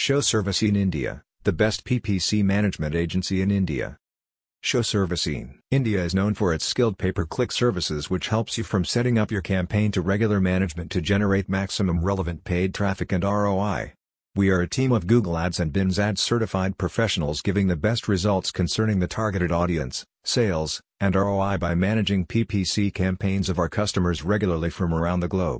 SEO Service in India, the best PPC management agency in India. SEO Service in India is known for its skilled pay-per-click services which helps you from setting up your campaign to regular management to generate maximum relevant paid traffic and ROI. We are a team of Google Ads and Bing Ads certified professionals giving the best results concerning the targeted audience, sales, and ROI by managing PPC campaigns of our customers regularly from around the globe.